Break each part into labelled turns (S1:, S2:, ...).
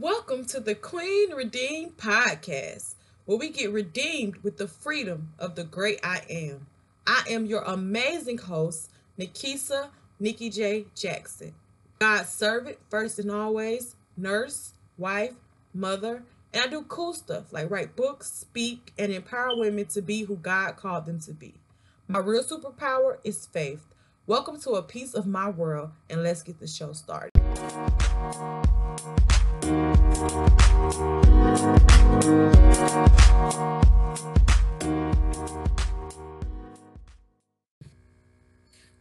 S1: Welcome to the Queen Redeemed podcast, where we get redeemed with the freedom of the great I am. I am your amazing host, Nakeisa Nikki J. Jackson. God's servant, first and always, nurse, wife, mother, and I do cool stuff like write books, speak, and empower women to be who God called them to be. My real superpower is faith. Welcome to a piece of my world, and let's get the show started.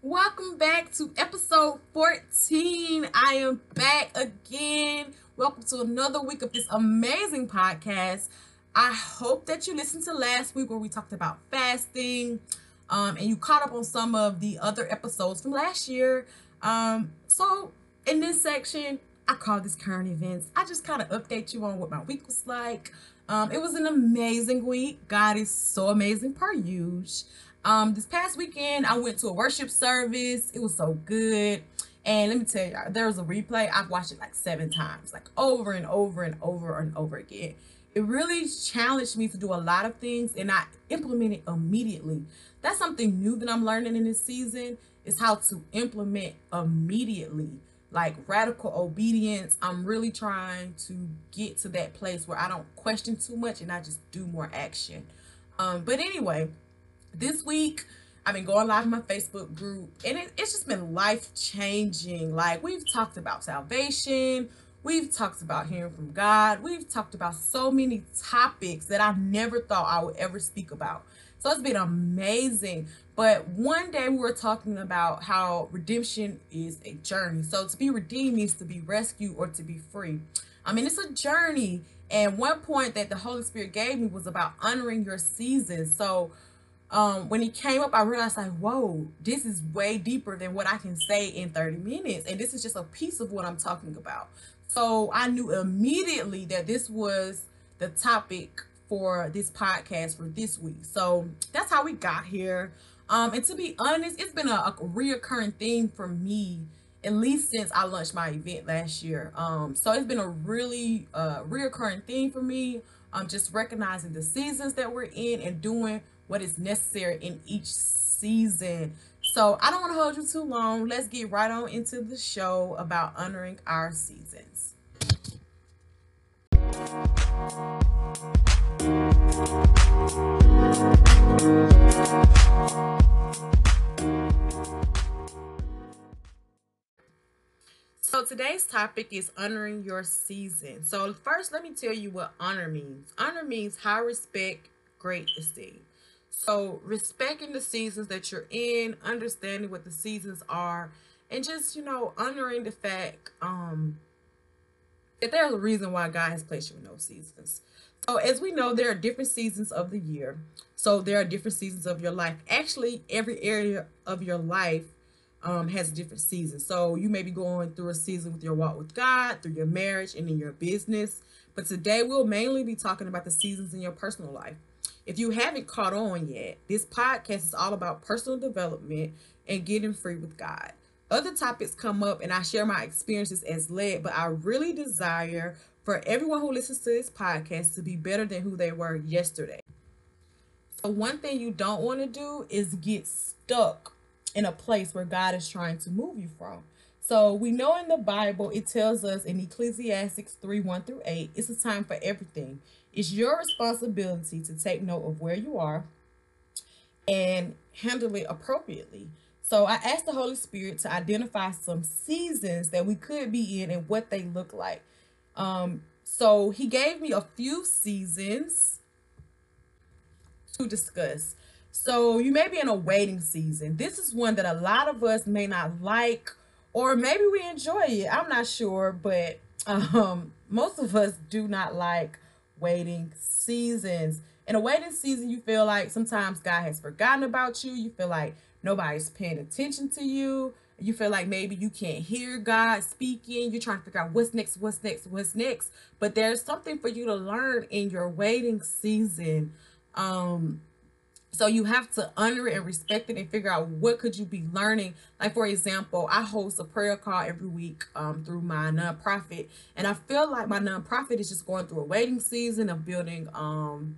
S1: Welcome back to episode 14. I am back again. Welcome to another week of this amazing podcast. I hope that you listened to last week where we talked about fasting um, and you caught up on some of the other episodes from last year. Um, so, in this section, I call this current events. I just kind of update you on what my week was like. Um, it was an amazing week. God is so amazing per usual. Um, this past weekend, I went to a worship service. It was so good. And let me tell you, there was a replay. I've watched it like seven times, like over and over and over and over again. It really challenged me to do a lot of things and I implemented immediately. That's something new that I'm learning in this season is how to implement immediately like radical obedience. I'm really trying to get to that place where I don't question too much and I just do more action. Um, but anyway, this week I've been going live in my Facebook group and it, it's just been life changing. Like we've talked about salvation, we've talked about hearing from God, we've talked about so many topics that I never thought I would ever speak about. So it's been amazing. But one day we were talking about how redemption is a journey. So to be redeemed means to be rescued or to be free. I mean, it's a journey. And one point that the Holy Spirit gave me was about honoring your seasons. So um, when he came up, I realized like, whoa, this is way deeper than what I can say in 30 minutes. And this is just a piece of what I'm talking about. So I knew immediately that this was the topic for this podcast for this week. So that's how we got here. Um, and to be honest, it's been a, a reoccurring theme for me at least since I launched my event last year. Um, so it's been a really uh, reoccurring theme for me. Um, just recognizing the seasons that we're in and doing what is necessary in each season. So I don't want to hold you too long. Let's get right on into the show about honoring our seasons. So today's topic is honoring your season. So first, let me tell you what honor means. Honor means high respect, great esteem. So respecting the seasons that you're in, understanding what the seasons are, and just, you know, honoring the fact um, that there's a reason why God has placed you in those seasons. So as we know, there are different seasons of the year. So there are different seasons of your life. Actually, every area of your life um, has different seasons. So you may be going through a season with your walk with God, through your marriage, and in your business. But today we'll mainly be talking about the seasons in your personal life. If you haven't caught on yet, this podcast is all about personal development and getting free with God. Other topics come up and I share my experiences as led, but I really desire for everyone who listens to this podcast to be better than who they were yesterday. So, one thing you don't want to do is get stuck in a place where God is trying to move you from. So, we know in the Bible, it tells us in Ecclesiastes 3 1 through 8, it's a time for everything. It's your responsibility to take note of where you are and handle it appropriately. So I asked the Holy Spirit to identify some seasons that we could be in and what they look like. Um, so he gave me a few seasons to discuss. So you may be in a waiting season. This is one that a lot of us may not like, or maybe we enjoy it. I'm not sure, but um, most of us do not like waiting seasons. In a waiting season, you feel like sometimes God has forgotten about you. You feel like nobody's paying attention to you you feel like maybe you can't hear God speaking, you're trying to figure out what's next, what's next, what's next. But there's something for you to learn in your waiting season. Um, so you have to honor it and respect it and figure out what could you be learning like for example i host a prayer call every week um, through my nonprofit and i feel like my nonprofit is just going through a waiting season of building um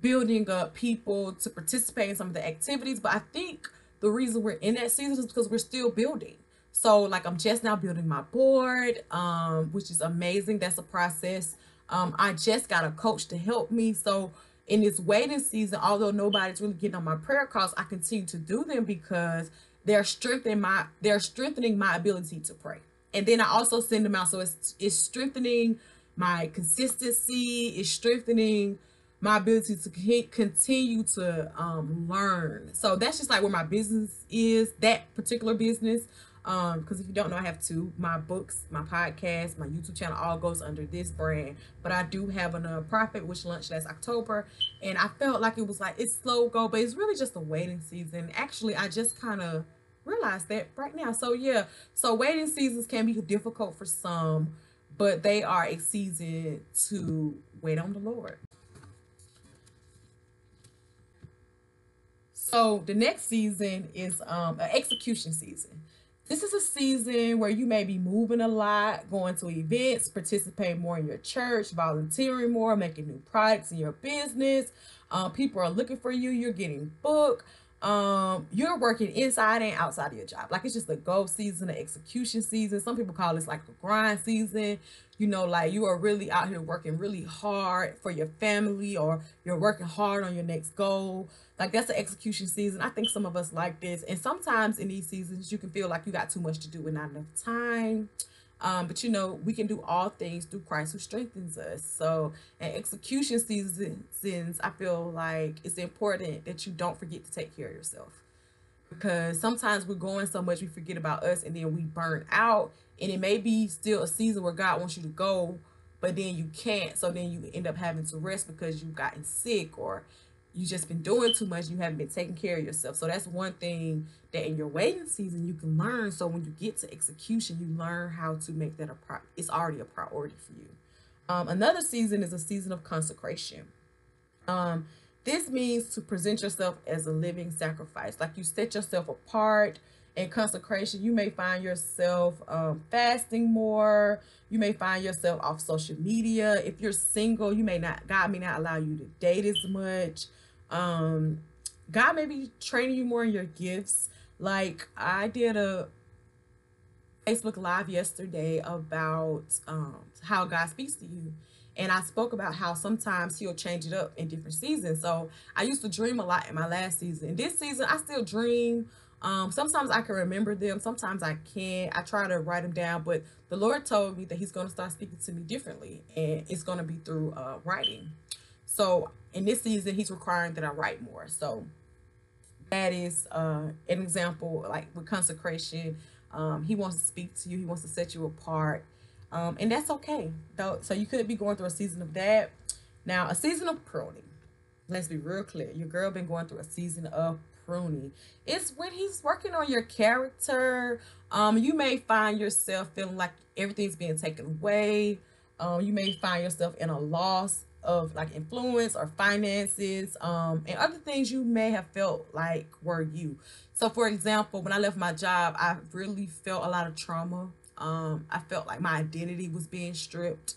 S1: building up people to participate in some of the activities but i think the reason we're in that season is because we're still building. So like i'm just now building my board um which is amazing. That's a process. Um i just got a coach to help me. So in this waiting season, although nobody's really getting on my prayer calls, I continue to do them because they're strengthening my they're strengthening my ability to pray. And then I also send them out. So it's it's strengthening my consistency, it's strengthening my ability to continue to um, learn. So that's just like where my business is, that particular business. Um because if you don't know i have two my books my podcast my youtube channel all goes under this brand. But i do have a nonprofit which launched last october and i felt like it was like it's slow go but it's really just a waiting season. Actually i just kind of realized that right now. So yeah so waiting seasons can be difficult for some but they are a season to wait on the lord so the next season is um an execution season this is a season where you may be moving a lot, going to events, participating more in your church, volunteering more, making new products in your business. Um, people are looking for you. You're getting booked. Um, you're working inside and outside of your job. Like it's just the go season, the execution season. Some people call this like the grind season. You know, like you are really out here working really hard for your family or you're working hard on your next goal. Like that's the execution season. I think some of us like this. And sometimes in these seasons, you can feel like you got too much to do and not enough time. Um, but you know, we can do all things through Christ who strengthens us. So, in execution seasons, I feel like it's important that you don't forget to take care of yourself. Because sometimes we're going so much, we forget about us and then we burn out. And it may be still a season where God wants you to go, but then you can't. So then you end up having to rest because you've gotten sick or you just been doing too much you haven't been taking care of yourself. So that's one thing that in your waiting season you can learn. So when you get to execution you learn how to make that a pro it's already a priority for you. Um, another season is a season of consecration. Um, this means to present yourself as a living sacrifice. Like you set yourself apart in consecration. You may find yourself um, fasting more. You may find yourself off social media. If you're single you may not god may not allow you to date as much um god may be training you more in your gifts. Like i did a facebook live yesterday about um how god speaks to you. And i spoke about how sometimes he'll change it up in different seasons. So i used to dream a lot in my last season. This season i still dream. Um, sometimes I can remember them, sometimes I can't. I try to write them down, but the Lord told me that He's going to start speaking to me differently, and it's going to be through uh, writing. So in this season, he's requiring that I write more. So that is uh, an example, like with consecration. Um, he wants to speak to you. He wants to set you apart. Um, and that's okay. Though, so you could be going through a season of that. Now, a season of pruning. Let's be real clear. Your girl been going through a season of pruning. It's when he's working on your character. Um, you may find yourself feeling like everything's being taken away. Um, you may find yourself in a loss of like influence or finances um, and other things you may have felt like were you. So for example, when I left my job, I really felt a lot of trauma. Um, I felt like my identity was being stripped.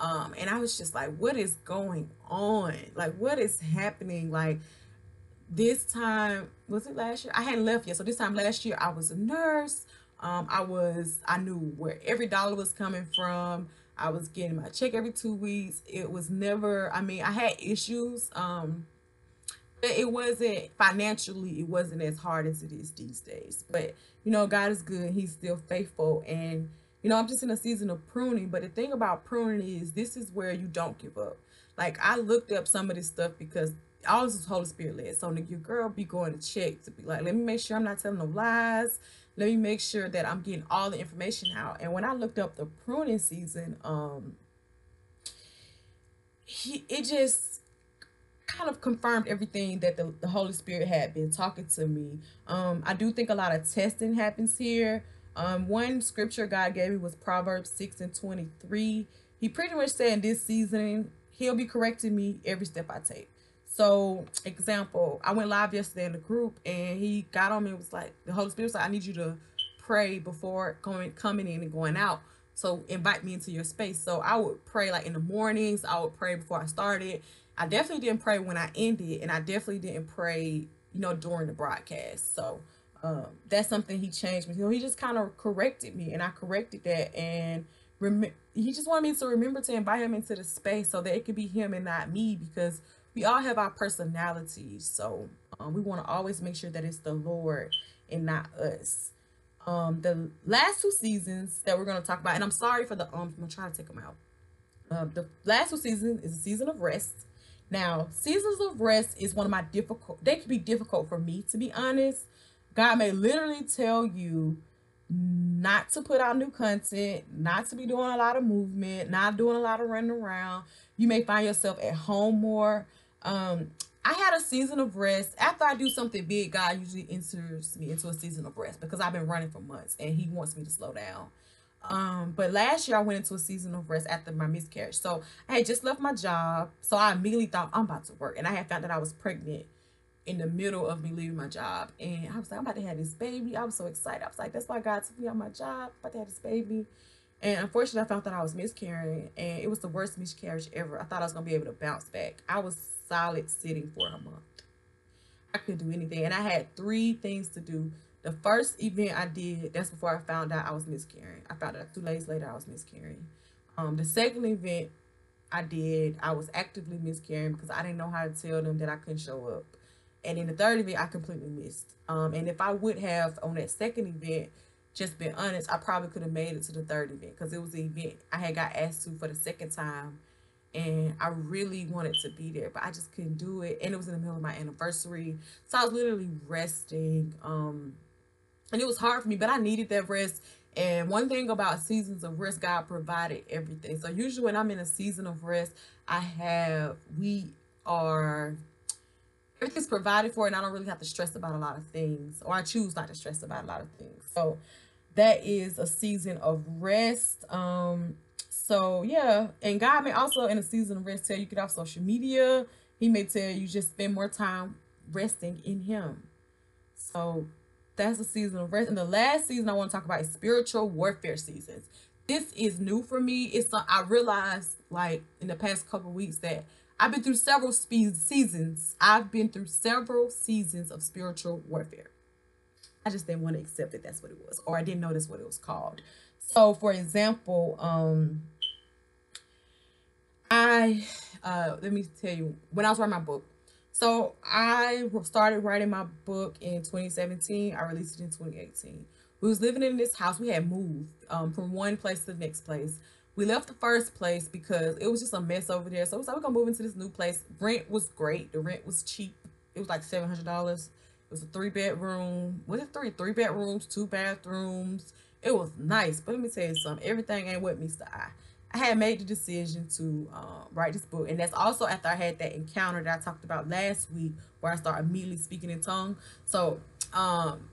S1: Um, and I was just like, what is going on? Like, what is happening? Like, this time, was it last year? I hadn't left yet. So this time last year, I was a nurse. Um, I was, I knew where every dollar was coming from. I was getting my check every two weeks. It was never, I mean, I had issues. Um, but it wasn't financially, it wasn't as hard as it is these days. But, you know, God is good. He's still faithful. And, you know, I'm just in a season of pruning. But the thing about pruning is this is where you don't give up. Like, I looked up some of this stuff because all this is Holy Spirit led. So your girl be going to check to be like, let me make sure I'm not telling no lies let me make sure that I'm getting all the information out. And when I looked up the pruning season, um, he it just kind of confirmed everything that the, the Holy Spirit had been talking to me. Um, I do think a lot of testing happens here. Um, one scripture God gave me was Proverbs 6 and 23. He pretty much said in this season, he'll be correcting me every step I take. So, example, I went live yesterday in the group and he got on me and was like, the Holy Spirit said, I need you to pray before going coming in and going out. So invite me into your space. So I would pray like in the mornings. I would pray before I started. I definitely didn't pray when I ended, and I definitely didn't pray, you know, during the broadcast. So um, that's something he changed me. You know, he just kind of corrected me, and I corrected that. And rem- he just wanted me to remember to invite him into the space so that it could be him and not me because we all have our personalities. So um, we want to always make sure that it's the Lord and not us. Um, the last two seasons that we're going to talk about, and I'm sorry for the um, I'm going to try to take them out. Uh, the last two seasons is a season of rest. Now, seasons of rest is one of my difficult, they can be difficult for me, to be honest. God may literally tell you not to put out new content, not to be doing a lot of movement, not doing a lot of running around. You may find yourself at home more. Um, I had a season of rest. After I do something big, God usually enters me into a season of rest because I've been running for months and He wants me to slow down. Um, but last year I went into a season of rest after my miscarriage. So I had just left my job. So I immediately thought I'm about to work. And I had found that I was pregnant in the middle of me leaving my job. And I was like, I'm about to have this baby. I was so excited. I was like, that's why God took me on my job. I'm about to have this baby. And unfortunately, I found that I was miscarrying. And it was the worst miscarriage ever. I thought I was to be able to bounce back. I was solid sitting for a month. I couldn't do anything. And I had three things to do the first event I did, that's before I found out I was miscarrying. I found out two days later I was miscarrying. Um, the second event I did, I was actively miscarrying because I didn't know how to tell them that I couldn't show up. And in the third event, I completely missed. Um, and if I would have on that second event, just been honest, I probably could have made it to the third event because it was the event I had got asked to for the second time. And I really wanted to be there, but I just couldn't do it. And it was in the middle of my anniversary. So I was literally resting. Um, and it was hard for me, but I needed that rest. And one thing about seasons of rest, God provided everything. So usually when I'm in a season of rest, I have, we are, everything's provided for, and I don't really have to stress about a lot of things, or I choose not to stress about a lot of things. So that is a season of rest. Um, so yeah, and God may also in a season of rest tell you get off social media. He may tell you just spend more time resting in Him. So that's the season of rest. And the last season I want to talk about is spiritual warfare seasons. This is new for me. It's I realized like in the past couple weeks that I've been through several seasons. I've been through several seasons of spiritual warfare. I just didn't want to accept that that's what it was, or I didn't notice what it was called. So, for example, um, I uh, let me tell you when I was writing my book, so I started writing my book in 2017. I released it in 2018. We was living in this house. We had moved um, from one place to the next place. We left the first place because it was just a mess over there. So like, we're gonna move into this new place. Rent was great. The rent was cheap. It was like seven hundred dollars. It was a three bedroom. Was it three? Three bedrooms, two bathrooms. It was nice. But let me tell you something. Everything ain't what meets the eye. I had made the decision to uh, write this book, and that's also after I had that encounter that I talked about last week, where I started immediately speaking in tongue. So, um,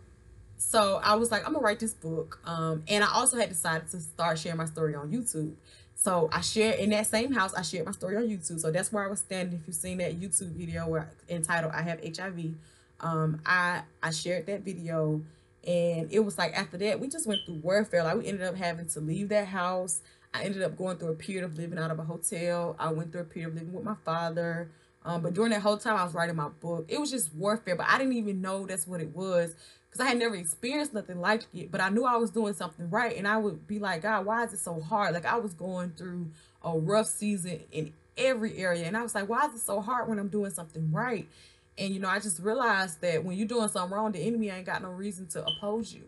S1: so I was like, I'm gonna write this book, um, and I also had decided to start sharing my story on YouTube. So I shared in that same house, I shared my story on YouTube. So that's where I was standing. If you've seen that YouTube video where entitled "I Have HIV," um, I I shared that video, and it was like after that we just went through warfare. Like we ended up having to leave that house. I ended up going through a period of living out of a hotel. I went through a period of living with my father. Um, but during that whole time I was writing my book, it was just warfare. But I didn't even know that's what it was because I had never experienced nothing like it. But I knew I was doing something right. And I would be like, God, why is it so hard? Like I was going through a rough season in every area. And I was like, why is it so hard when I'm doing something right? And, you know, I just realized that when you're doing something wrong, the enemy ain't got no reason to oppose you.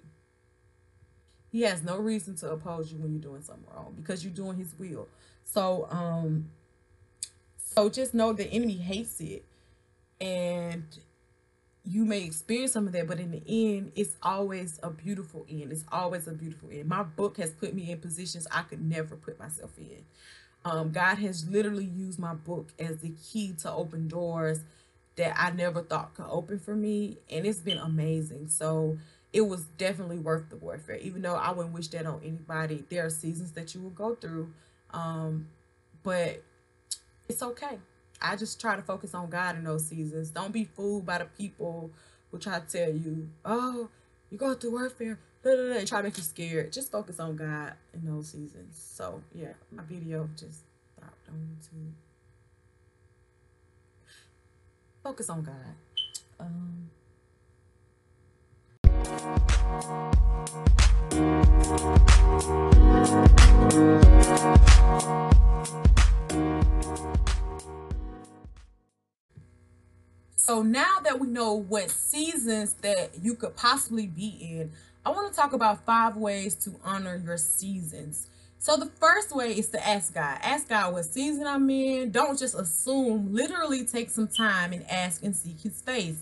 S1: He has no reason to oppose you when you're doing something wrong because you're doing his will. So, um, so just know the enemy hates it. And you may experience some of that, but in the end, it's always a beautiful end. It's always a beautiful end. My book has put me in positions I could never put myself in. Um, God has literally used my book as the key to open doors that I never thought could open for me. And it's been amazing. So it was definitely worth the warfare. Even though I wouldn't wish that on anybody. There are seasons that you will go through. Um, but it's okay. I just try to focus on God in those seasons. Don't be fooled by the people who try to tell you, oh, you're going through warfare, blah, blah, blah, and try to make you scared. Just focus on God in those seasons. So, yeah, my video just stopped on YouTube. Focus on God. Um, So now that we know what seasons that you could possibly be in, I want to talk about five ways to honor your seasons. So the first way is to ask God. Ask God what season I'm in. Don't just assume. Literally take some time and ask and seek his face.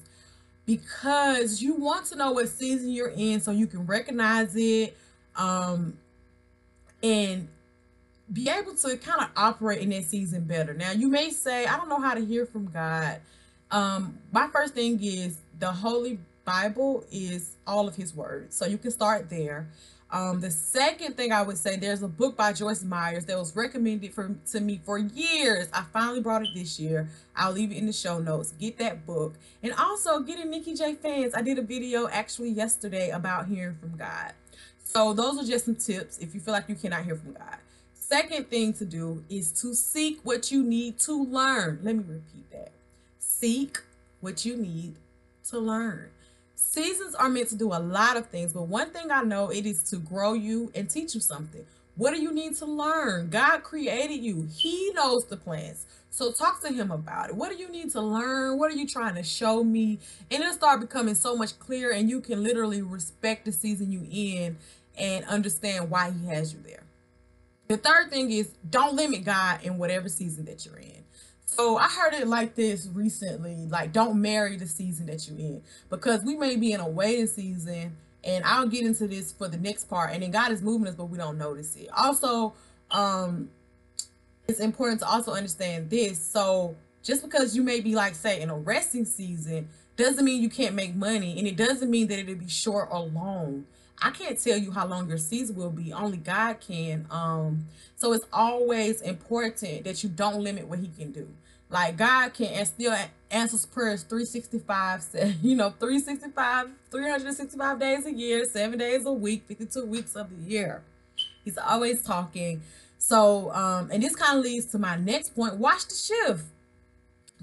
S1: Because you want to know what season you're in so you can recognize it um and be able to kind of operate in that season better. Now you may say, I don't know how to hear from God. Um, my first thing is the Holy Bible is all of His words, so you can start there. Um, the second thing I would say, there's a book by Joyce Myers that was recommended for to me for years. I finally brought it this year. I'll leave it in the show notes. Get that book, and also getting Nikki J fans. I did a video actually yesterday about hearing from God. So those are just some tips if you feel like you cannot hear from God. Second thing to do is to seek what you need to learn. Let me repeat that seek what you need to learn. Seasons are meant to do a lot of things, but one thing I know it is to grow you and teach you something. What do you need to learn? God created you. He knows the plans. So talk to him about it. What do you need to learn? What are you trying to show me? And it'll start becoming so much clearer and you can literally respect the season you in and understand why he has you there. The third thing is don't limit God in whatever season that you're in. So I heard it like this recently, like don't marry the season that you're in because we may be in a waiting season and I'll get into this for the next part and then God is moving us but we don't notice it. Also, um it's important to also understand this. So just because you may be like say in a resting season doesn't mean you can't make money and it doesn't mean that it'll be short or long. I can't tell you how long your season will be. Only God can. Um, so it's always important that you don't limit what He can do. Like God can and still answers prayers 365, you know, 365, 365 days a year, seven days a week, 52 weeks of the year. He's always talking. So, um, and this kind of leads to my next point. Watch the shift.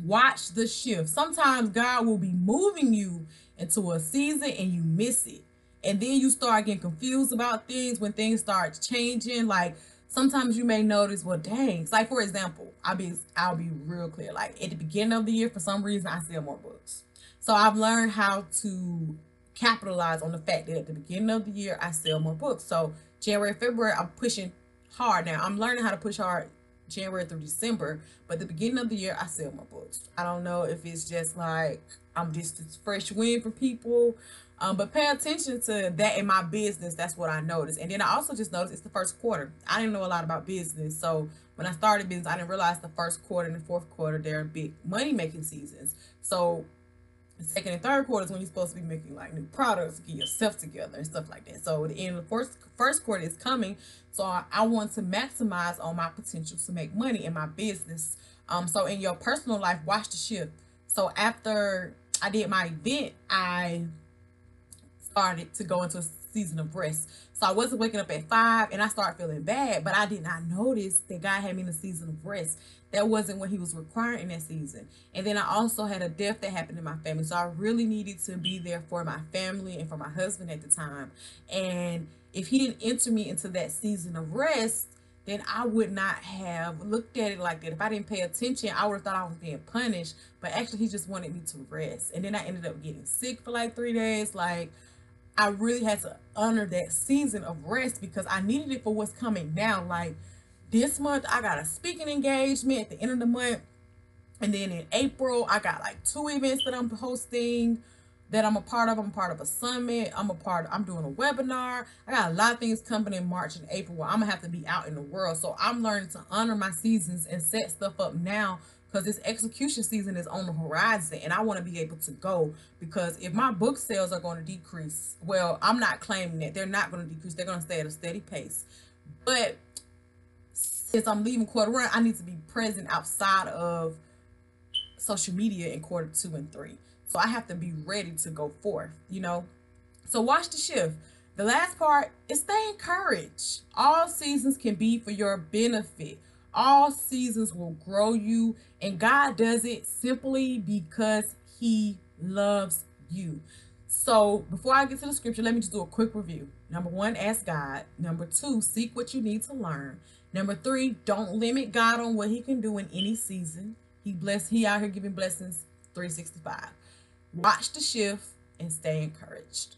S1: Watch the shift. Sometimes God will be moving you into a season and you miss it. And then you start getting confused about things when things start changing. Like sometimes you may notice, well, dang. Like for example, I'll be I'll be real clear. Like at the beginning of the year, for some reason, I sell more books. So I've learned how to capitalize on the fact that at the beginning of the year, I sell more books. So January, February, I'm pushing hard now. I'm learning how to push hard January through December, but the beginning of the year, I sell more books. I don't know if it's just like I'm just this fresh wind for people um, but pay attention to that in my business. That's what I noticed. And then I also just noticed it's the first quarter. I didn't know a lot about business. So when I started business, I didn't realize the first quarter and the fourth quarter, they're big money making seasons. So the second and third quarter is when you're supposed to be making like new products, get yourself together and stuff like that. So the end of the first first quarter is coming. So I, I want to maximize on my potential to make money in my business. Um, so in your personal life, watch the shift. So after I did my event, I started to go into a season of rest. So I wasn't waking up at five and I started feeling bad, but I did not notice that God had me in a season of rest. That wasn't what he was requiring in that season. And then I also had a death that happened in my family. So I really needed to be there for my family and for my husband at the time. And if he didn't enter me into that season of rest, then I would not have looked at it like that. If I didn't pay attention, I would have thought I was being punished. But actually, he just wanted me to rest. And then I ended up getting sick for like three days. Like, I really had to honor that season of rest because I needed it for what's coming now. Like this month, I got a speaking engagement at the end of the month. And then in April, I got like two events that I'm hosting that I'm a part of. I'm part of a summit. I'm a part, of, I'm doing a webinar. I got a lot of things coming in March and April where I'm gonna have to be out in the world. So I'm learning to honor my seasons and set stuff up now because this execution season is on the horizon and I want to be able to go because if my book sales are going to decrease, well, I'm not claiming that they're not going to decrease. They're going to stay at a steady pace. But since I'm leaving quarter run, I need to be present outside of social media in quarter two and three. So I have to be ready to go forth, you know. So watch the shift. The last part is stay encouraged. All seasons can be for your benefit. All seasons will grow you, and God does it simply because He loves you. So before I get to the scripture, let me just do a quick review. Number one, ask God. Number two, seek what you need to learn. Number three, don't limit God on what He can do in any season. He bless. He out here giving blessings 365. Watch the shift and stay encouraged.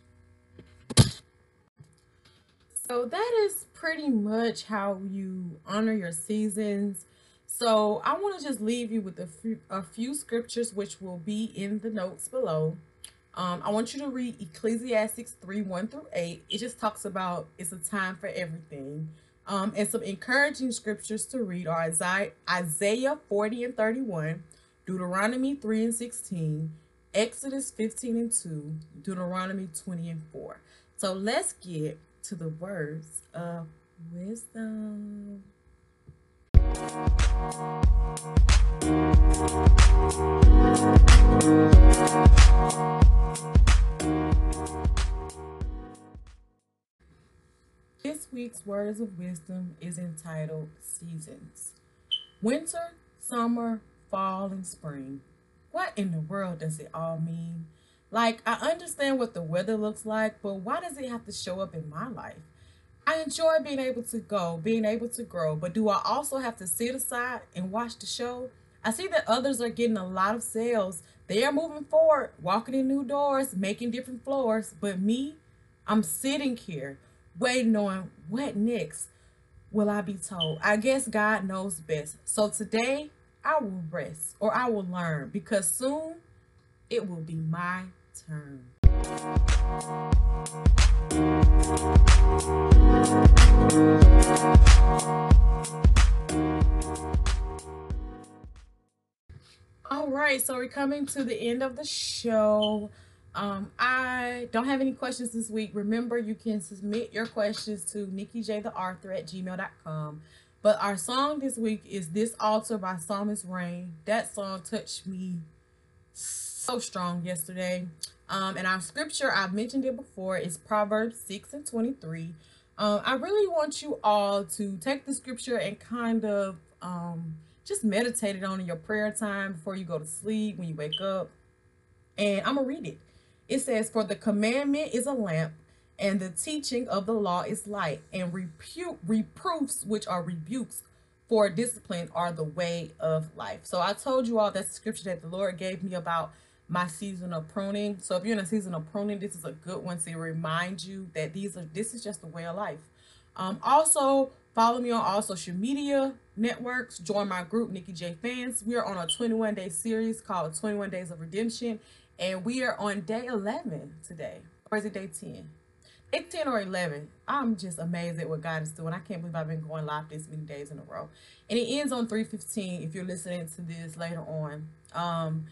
S1: So that is pretty much how you honor your seasons. So I want to just leave you with a few, a few scriptures, which will be in the notes below. Um, I want you to read Ecclesiastes 3 1 through 8. It just talks about it's a time for everything. Um, and some encouraging scriptures to read are Isaiah, Isaiah 40 and 31, Deuteronomy 3 and 16, Exodus 15 and 2, Deuteronomy 20 and 4. So let's get to the words of wisdom. This week's words of wisdom is entitled Seasons. Winter, summer, fall, and spring. What in the world does it all mean? Like, I understand what the weather looks like, but why does it have to show up in my life? I enjoy being able to go, being able to grow, but do I also have to sit aside and watch the show? I see that others are getting a lot of sales. They are moving forward, walking in new doors, making different floors, but me, I'm sitting here waiting on what next will I be told. I guess God knows best. So today, I will rest or I will learn because soon it will be my turn. All right, so we're coming to the end of the show. Um, I don't have any questions this week. Remember, you can submit your questions to Nikki J the Author at gmail.com. But our song this week is This Altar by Psalmist Raine. That song touched me so strong yesterday. Um, and our scripture, I've mentioned it before, is Proverbs 6 and 23. Um, I really want you all to take the scripture and kind of um, just meditate it on in your prayer time before you go to sleep, when you wake up. And I'm going to read it. It says, For the commandment is a lamp, and the teaching of the law is light, and repu- reproofs, which are rebukes for discipline, are the way of life. So I told you all that scripture that the Lord gave me about my season of pruning. So if you're in a season of pruning, this is a good one to remind you that these are this is just the way of life. Um, also follow me on all social media networks. Join my group, Nikki J Fans. We are on a 21 day series called 21 Days of Redemption, and we are on day 11 today. Or is it day 10? Day 10 or 11. I'm just amazed at what God is doing. I can't believe I've been going live this many days in a row. And it ends on 315 if you're listening to this later on. Um,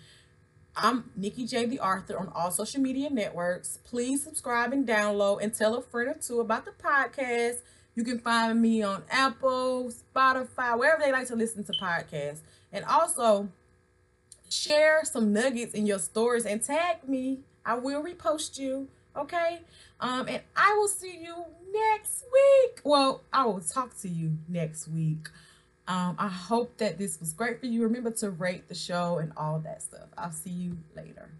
S1: I'm Nikki J. the Author on all social media networks. Please subscribe and download and tell a friend or two about the podcast. You can find me on Apple, Spotify, wherever they like to listen to podcasts. And also share some nuggets in your stories and tag me. I will repost you. Okay. Um, and I will see you next week. Well, I will talk to you next week. Um, I hope that this was great for you. Remember to rate the show and all that stuff. I'll see you later.